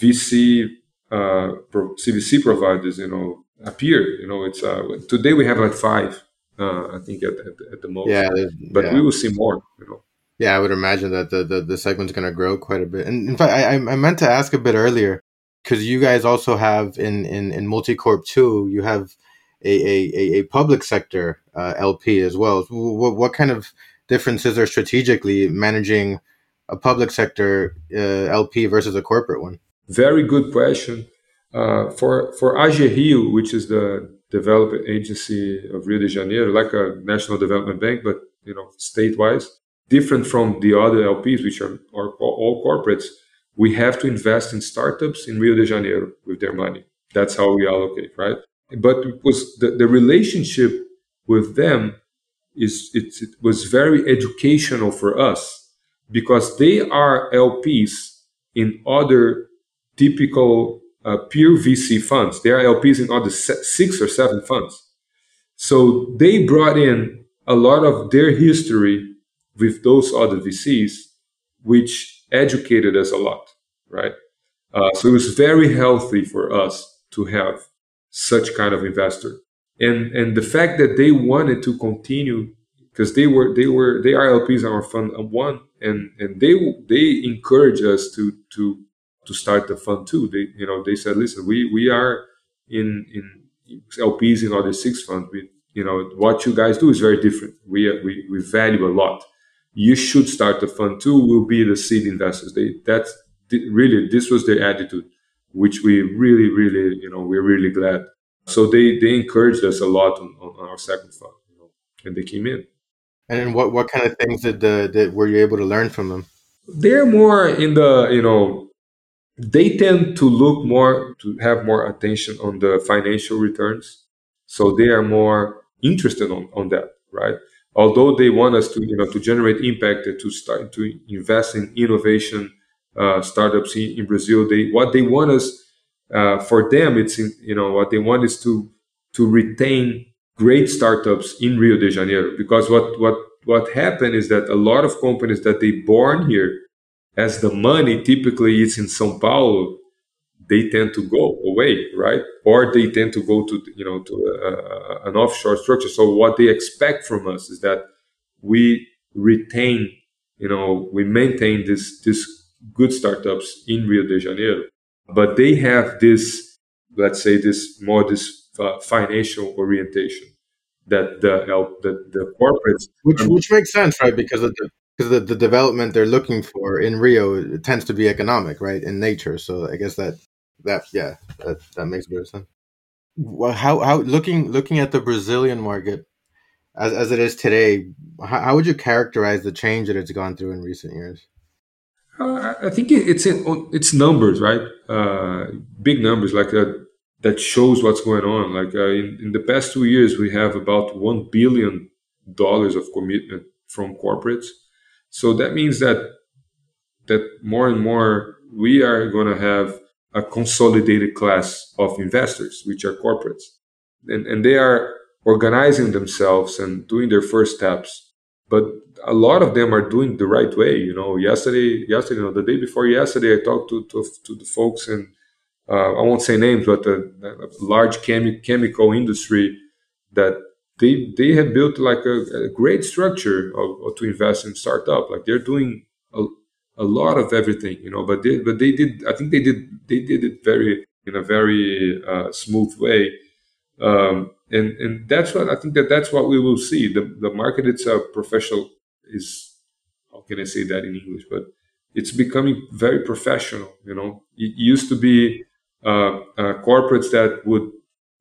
vc uh cvc providers you know appear you know it's uh today we have like five uh i think at, at, at the most yeah but yeah. we will see more you know yeah i would imagine that the the, the segment's going to grow quite a bit and in fact i i meant to ask a bit earlier because you guys also have in in in multicorp too. you have a, a, a public sector uh, LP as well. What, what kind of differences are strategically managing a public sector uh, LP versus a corporate one? Very good question. Uh, for for AgeRio, which is the development agency of Rio de Janeiro, like a national development bank, but you know state-wise, different from the other LPs, which are, are all corporates. We have to invest in startups in Rio de Janeiro with their money. That's how we allocate, right? But it was the, the relationship with them is it, it was very educational for us because they are LPs in other typical uh, pure VC funds. They are LPs in other se- six or seven funds. So they brought in a lot of their history with those other VCs, which educated us a lot, right? Uh, so it was very healthy for us to have such kind of investor, and and the fact that they wanted to continue because they were they were they are LPs in our fund uh, one, and and they they encourage us to to to start the fund too. They you know they said, listen, we we are in in LPs in other six funds. We you know what you guys do is very different. We we we value a lot. You should start the fund too. We'll be the seed investors. They that's really this was their attitude, which we really really you know we're really glad. So they they encouraged us a lot on, on our second fund, you know, and they came in. And what what kind of things did the did, were you able to learn from them? They're more in the you know they tend to look more to have more attention on the financial returns, so they are more interested on, on that, right? Although they want us to you know to generate impact to start to invest in innovation uh, startups in, in, Brazil, they what they want us uh, for them it's in, you know what they want is to to retain great startups in Rio de Janeiro. Because what what what happened is that a lot of companies that they born here as the money typically is in São Paulo they tend to go away right? Or they tend to go to you know to an offshore structure. So what they expect from us is that we retain you know we maintain this this good startups in Rio de Janeiro but they have this let's say this more this uh, financial orientation that the help that the corporates which which makes sense right? Because of the because the, the development they're looking for in rio tends to be economic right? In nature. So i guess that that yeah that, that makes a bit of sense. Well how how looking looking at the brazilian market as, as it is today how, how would you characterize the change that it's gone through in recent years uh, I think it's in, it's numbers, right? Uh, big numbers, like a uh, that shows what's going on. Like uh, in, in the past two years, we have about one billion dollars of commitment from corporates. So that means that that more and more we are going to have a consolidated class of investors, which are corporates, and and they are organizing themselves and doing their first steps. But a lot of them are doing the right way. You know, yesterday, yesterday, you know, the day before yesterday, I talked to to, to the folks and uh, I won't say names, but a, a large chemi- chemical industry that they they have built like a, a great structure of, of, to invest in startup. Like they're doing a, a lot of everything, you know. But they but they did. I think they did they did it very in a very uh, smooth way. Um, and and that's what I think that that's what we will see. The the market itself, professional, is how can I say that in English? But it's becoming very professional. You know, it used to be uh, uh, corporates that would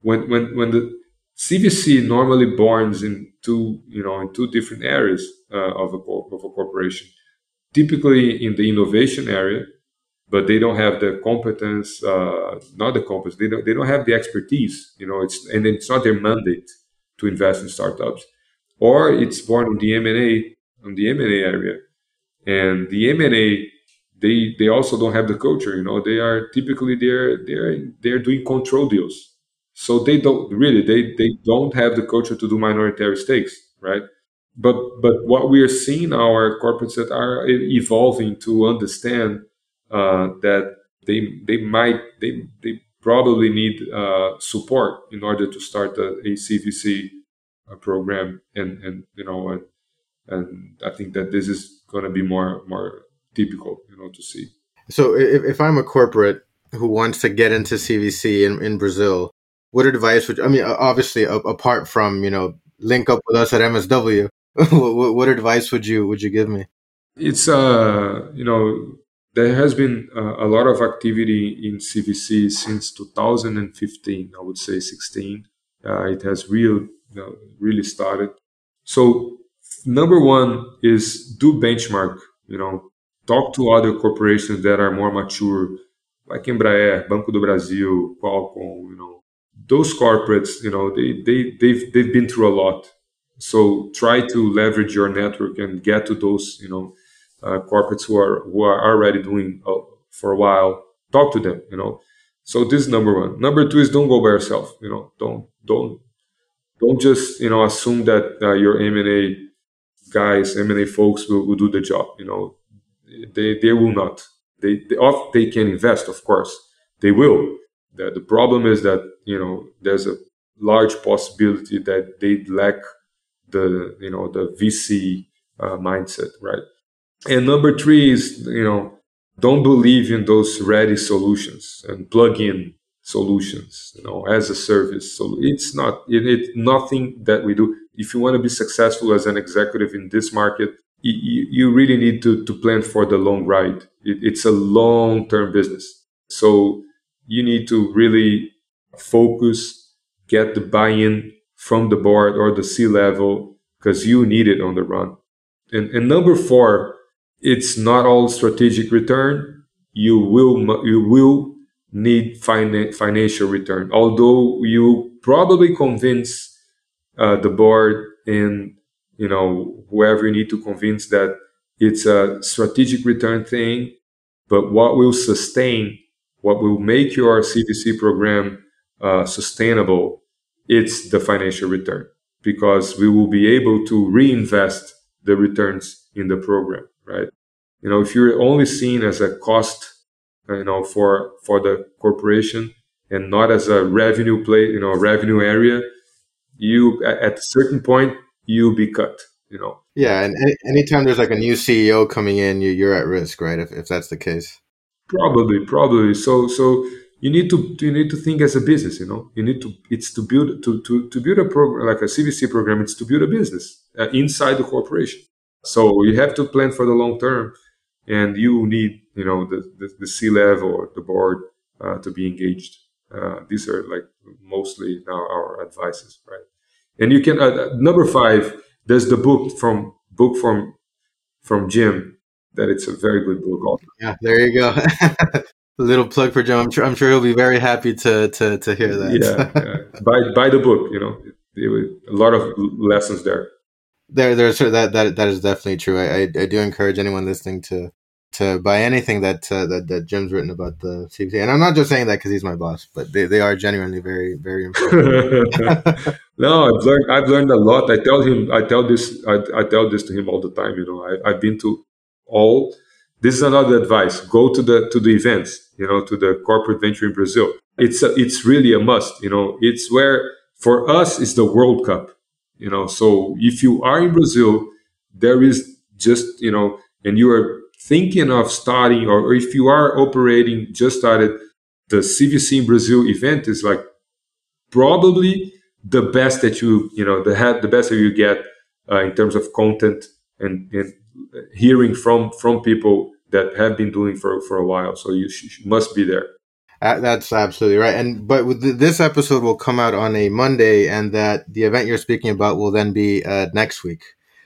when when when the CVC normally borns in two you know in two different areas uh, of a of a corporation, typically in the innovation area, but they don't have the competence, uh, not the competence, they don't they don't have the expertise. You know, it's and it's not their mandate to invest in startups, or it's born in the M and A on the M and A area, and the M and A they they also don't have the culture. You know, they are typically they're they're they're doing control deals, so they don't really they they don't have the culture to do minority stakes, right? But but what we are seeing our corporates that are evolving to understand uh, that they they might they they probably need uh, support in order to start a, a CVC uh, program, and and you know and, and I think that this is going to be more more typical, you know, to see. So if, if I'm a corporate who wants to get into CVC in, in Brazil, what advice would I mean? Obviously, apart from you know, link up with us at MSW. what, what, advice would you would you give me? It's uh, you know, there has been uh, a lot of activity in CVC since 2015. I would say 16. Uh, it has real, you know, really started. So number one is do benchmark. You know, talk to other corporations that are more mature, like Embraer, Banco do Brasil, Qualcomm, you know, those corporates, you know, they, they, they've, they've been through a lot. So try to leverage your network and get to those, you know, corporates who are, who are already doing uh, for a while. Talk to them, you know. So this is number one. Number two is don't go by yourself. You know, don't don't don't just you know assume that uh, your M and A guys, M and A folks will, will do the job. You know, they they will not. They they, they can invest, of course, they will. The, the problem is that you know there's a large possibility that they lack the you know the VC uh, mindset, right? And number three is you know don't believe in those ready solutions and plug in solutions you know as a service. So it's not it, it nothing that we do. If you want to be successful as an executive in this market you, you really need to, to plan for the long ride. It, it's a long term business. So you need to really focus get the buy-in from the board or the c level because you need it on the run. And, and number four it's not all strategic return. You will you will need fin- financial return. Although you probably convince uh, the board and you know whoever you need to convince that it's a strategic return thing, but what will sustain, what will make your CVC program uh, sustainable, it's the financial return because we will be able to reinvest the returns in the program right? You know, if you're only seen as a cost, you know, for for the corporation and not as a revenue play, you know, revenue area, you at a certain point you'll be cut. You know. Yeah, and any, anytime there's like a new CEO coming in, you, you're at risk, right? If if that's the case. Probably, probably. So so you need to you need to think as a business you know you need to it's to build to to, to build a program like a cvc program it's to build a business uh, inside the corporation so you have to plan for the long term, and you need you know the the, the C level or the board uh, to be engaged. Uh, these are like mostly now our advices, right? And you can uh, number five. There's the book from book from from Jim that it's a very good book. Also. Yeah, there you go. a little plug for Jim. I'm sure I'm sure he'll be very happy to to to hear that. yeah, yeah. buy buy the book. You know, it, it, a lot of lessons there. There, there's that that that is definitely true. I, I, I do encourage anyone listening to to buy anything that uh, that that Jim's written about the CVC, and I'm not just saying that because he's my boss, but they, they are genuinely very very important. no, I've learned I've learned a lot. I tell him I tell this I, I tell this to him all the time. You know, I, I've been to all. This is another advice: go to the to the events. You know, to the corporate venture in Brazil. It's a, it's really a must. You know, it's where for us is the World Cup you know so if you are in brazil there is just you know and you are thinking of starting or, if you are operating just started the cvc in brazil event is like probably the best that you you know the have the best that you get uh, in terms of content and, and hearing from from people that have been doing for for a while. So you sh- must be there that's absolutely right. And but th- this episode will come out on a Monday, and that the event you're speaking about will then be uh, next week.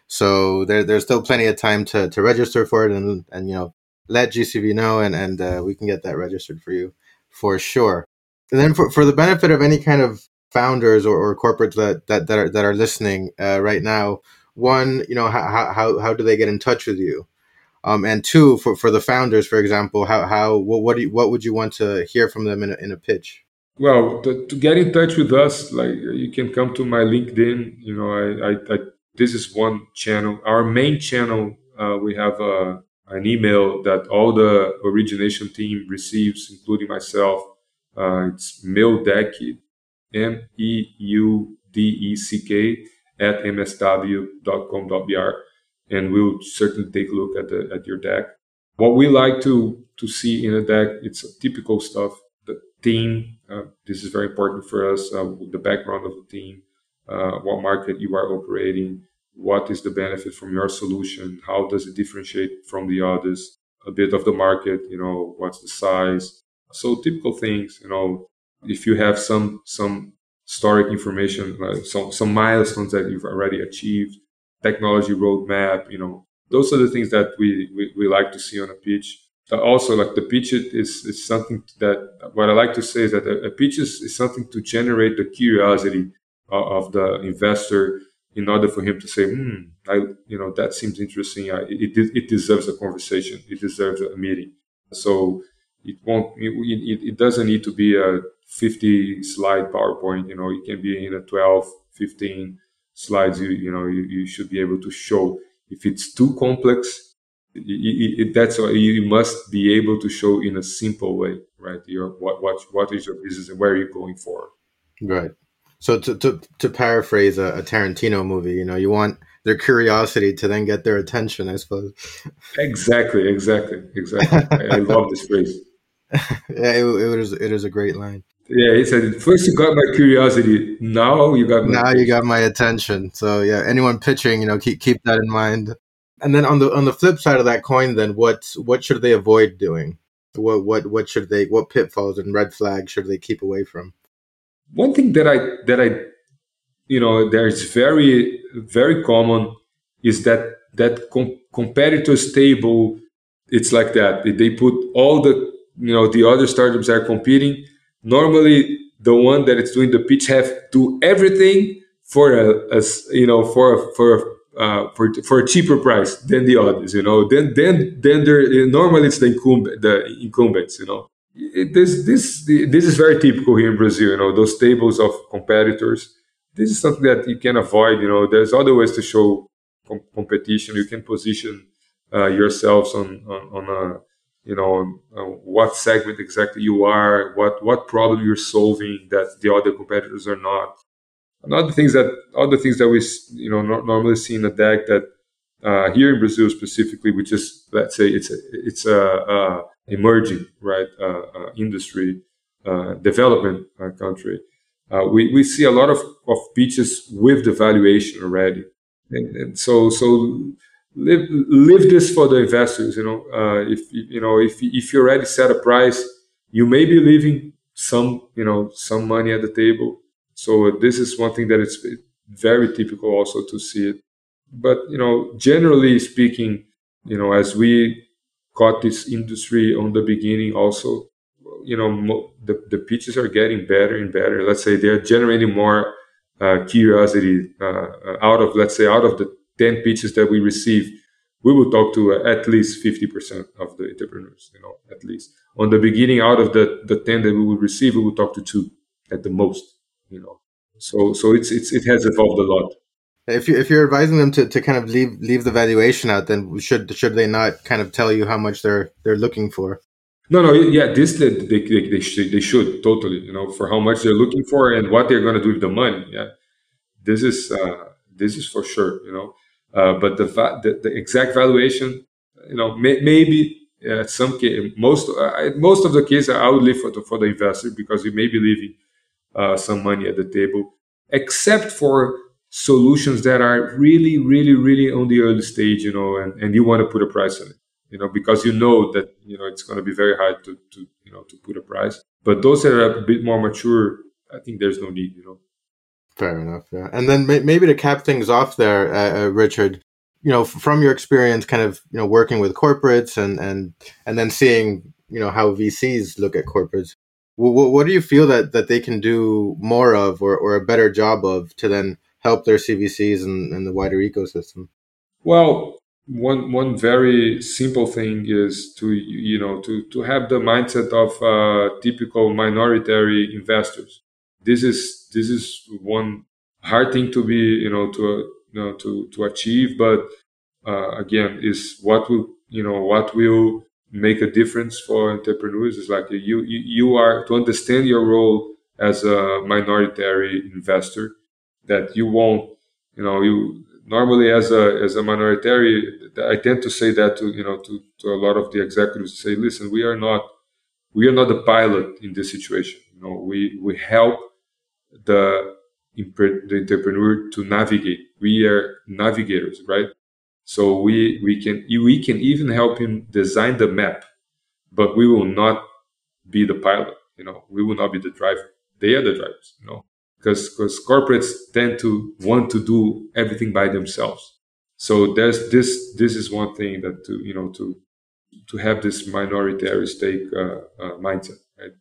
So there, there's still plenty of time to, to register for it, and and you know let GCV know, and and uh, we can get that registered for you for sure. And then for, for the benefit of any kind of founders or, or corporates that, that, that are that are listening uh, right now, one, you know, how, how how do they get in touch with you? Um, and two, for, for the founders, for example, how, how what what, you, what would you want to hear from them in a, in a pitch? Well, to, to, get in touch with us, like you can come to my LinkedIn. You know, I, I, I this is one channel. Our main channel, uh, we have uh, an email that all the origination team receives, including myself. Uh, it's Meudeck, M E U D E C K at msw.com.br and we'll certainly take a look at the at your deck. What we like to to see in a deck, it's typical stuff. The team, uh, this is very important for us. Uh, the background of the team, uh, what market you are operating, what is the benefit from your solution, how does it differentiate from the others, a bit of the market, you know, what's the size. So typical things, you know, if you have some some historic information, uh, some some milestones that you've already achieved, technology roadmap, you know, those are the things that we, we, we like to see on a pitch. But also, like the pitch is, is something that what I like to say is that a, a pitch is, is something to generate the curiosity of, of, the investor in order for him to say, hmm, I, you know, that seems interesting. I, it, it deserves a conversation. It deserves a meeting. So it won't, it, it, it doesn't need to be a 50 slide PowerPoint. You know, it can be in a 12, 15 slides you you know you, you should be able to show if it's too complex it, it, that's why you must be able to show in a simple way, right? Your what what what is your business and where are you going for? Right. So to to, to paraphrase a, a Tarantino movie, you know, you want their curiosity to then get their attention, I suppose. Exactly, exactly, exactly. I, I love this phrase. yeah, it, it was it is a great line. Yeah, he said, first you got my curiosity, now you got now attention. you got my attention. So yeah, anyone pitching, you know, keep keep that in mind. And then on the on the flip side of that coin, then what what should they avoid doing? What what what should they what pitfalls and red flags should they keep away from? One thing that I that I you know there's very very common is that that com- competitors table it's like that they put all the you know the other startups are competing normally the one that is doing the pitch have do everything for a, a you know for for uh, for for a cheaper price than the others. You know, then then then there normally it's the incumbent the incumbents. You know, it, this this this is very typical here in Brazil. You know, those tables of competitors. This is something that you can avoid. You know, there's other ways to show com- competition. You can position uh, yourselves on on, on a you know uh, what segment exactly you are, what what problem you're solving that the other competitors are not. Another things that other things that we you know normally see in a deck that uh, here in Brazil specifically, which is let's say it's a it's a, a emerging right uh, uh industry uh, development country. we, we see a lot of, of pitches with the valuation already, and, and so so live live this for the investors. You know, if you know if if you already set a price, you may be leaving some you know some money at the table so this is one thing that it's very typical also to see it. But you know, generally speaking, you know, as we caught this industry on the beginning, also, you know, the the pitches are getting better and better. Let's say they're generating more uh, curiosity uh, out of let's say out of the ten pitches that we receive, we will talk to uh, at least 50% of the entrepreneurs, you know, at least. On the beginning, out of the, the 10 that we will receive, we will talk to two at the most you know. So so it's it's it has evolved a lot. If you if you're advising them to, to kind of leave leave the valuation out then should should they not kind of tell you how much they're they're looking for? No no yeah this they they, they, they, should, they should totally you know for how much they're looking for and what they're going to do with the money yeah. This is uh this is for sure you know uh, but the, the, the exact valuation you know may, maybe uh, some case, most uh, most of the cases I would leave for the, for the investor because you may be leaving uh, some money at the table, except for solutions that are really, really, really on the early stage, you know, and, and you want to put a price on it, you know, because you know that, you know, it's going to be very hard to, to, you know, to put a price. But those that are a bit more mature, I think there's no need, you know. Fair enough. Yeah. And then maybe to cap things off there, uh, uh, Richard, you know, from your experience kind of, you know, working with corporates and, and, and then seeing, you know, how VCs look at corporates, what, what do you feel that, that they can do more of or, or a better job of to then help their CVCs and, and the wider ecosystem? Well, one one very simple thing is to you know to to have the mindset of uh, typical minority investors. This is this is one hard thing to be you know to uh, you know to to achieve, but uh, again, is what will you know what will make a difference for entrepreneurs is like you, you you are to understand your role as a minority investor that you won't you know you normally as a as a minority i tend to say that to you know to, to a lot of the executives say listen we are not we are not the pilot in this situation. You know we we help the the entrepreneur to navigate we are navigators right so we, we can we can even help him design the map, but we will not be the pilot. You know, we will not be the driver. They are the drivers. You know, because because corporates tend to want to do everything by themselves. So there's this this is one thing that to you know to to have this minority stake uh, uh, mindset, right?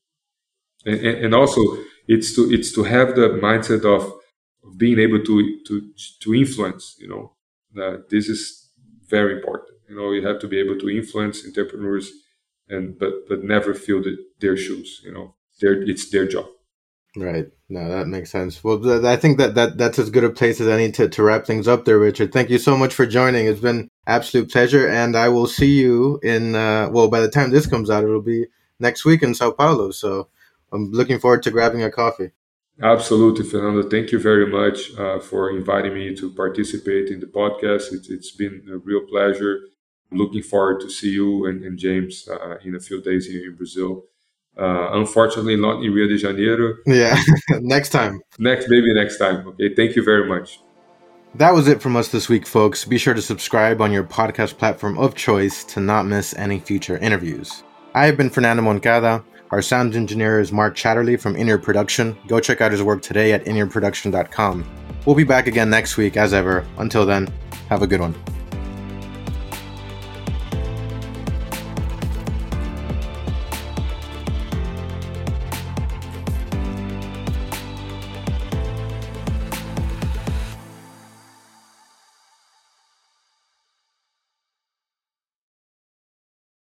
And, and, and also it's to it's to have the mindset of, being able to to to influence. You know, that this is very important. You know, you have to be able to influence entrepreneurs, and but but never feel the, their shoes. You know, their it's their job. Right. No, that makes sense. Well, I think that, that that's as good a place as any to, to wrap things up there, Richard. Thank you so much for joining. It's been absolute pleasure. And I will see you in, uh, well, by the time this comes out, it'll be next week in Sao Paulo. So I'm looking forward to grabbing a coffee. Absolutely, Fernando. Thank you very much uh, for inviting me to participate in the podcast. It, has been a real pleasure. Looking forward to see you and, and James uh, in a few days here in Brazil. Uh, unfortunately, not in Rio de Janeiro. Yeah, next time. Next, maybe next time. Okay, thank you very much. That was it from us this week, folks. Be sure to subscribe on your podcast platform of choice to not miss any future interviews. I have been Fernando Moncada. Our sound engineer is Mark Chatterley from Inner Production. Go check out his work today at innerproduction.com. We'll be back again next week, as ever. Until then, have a good one.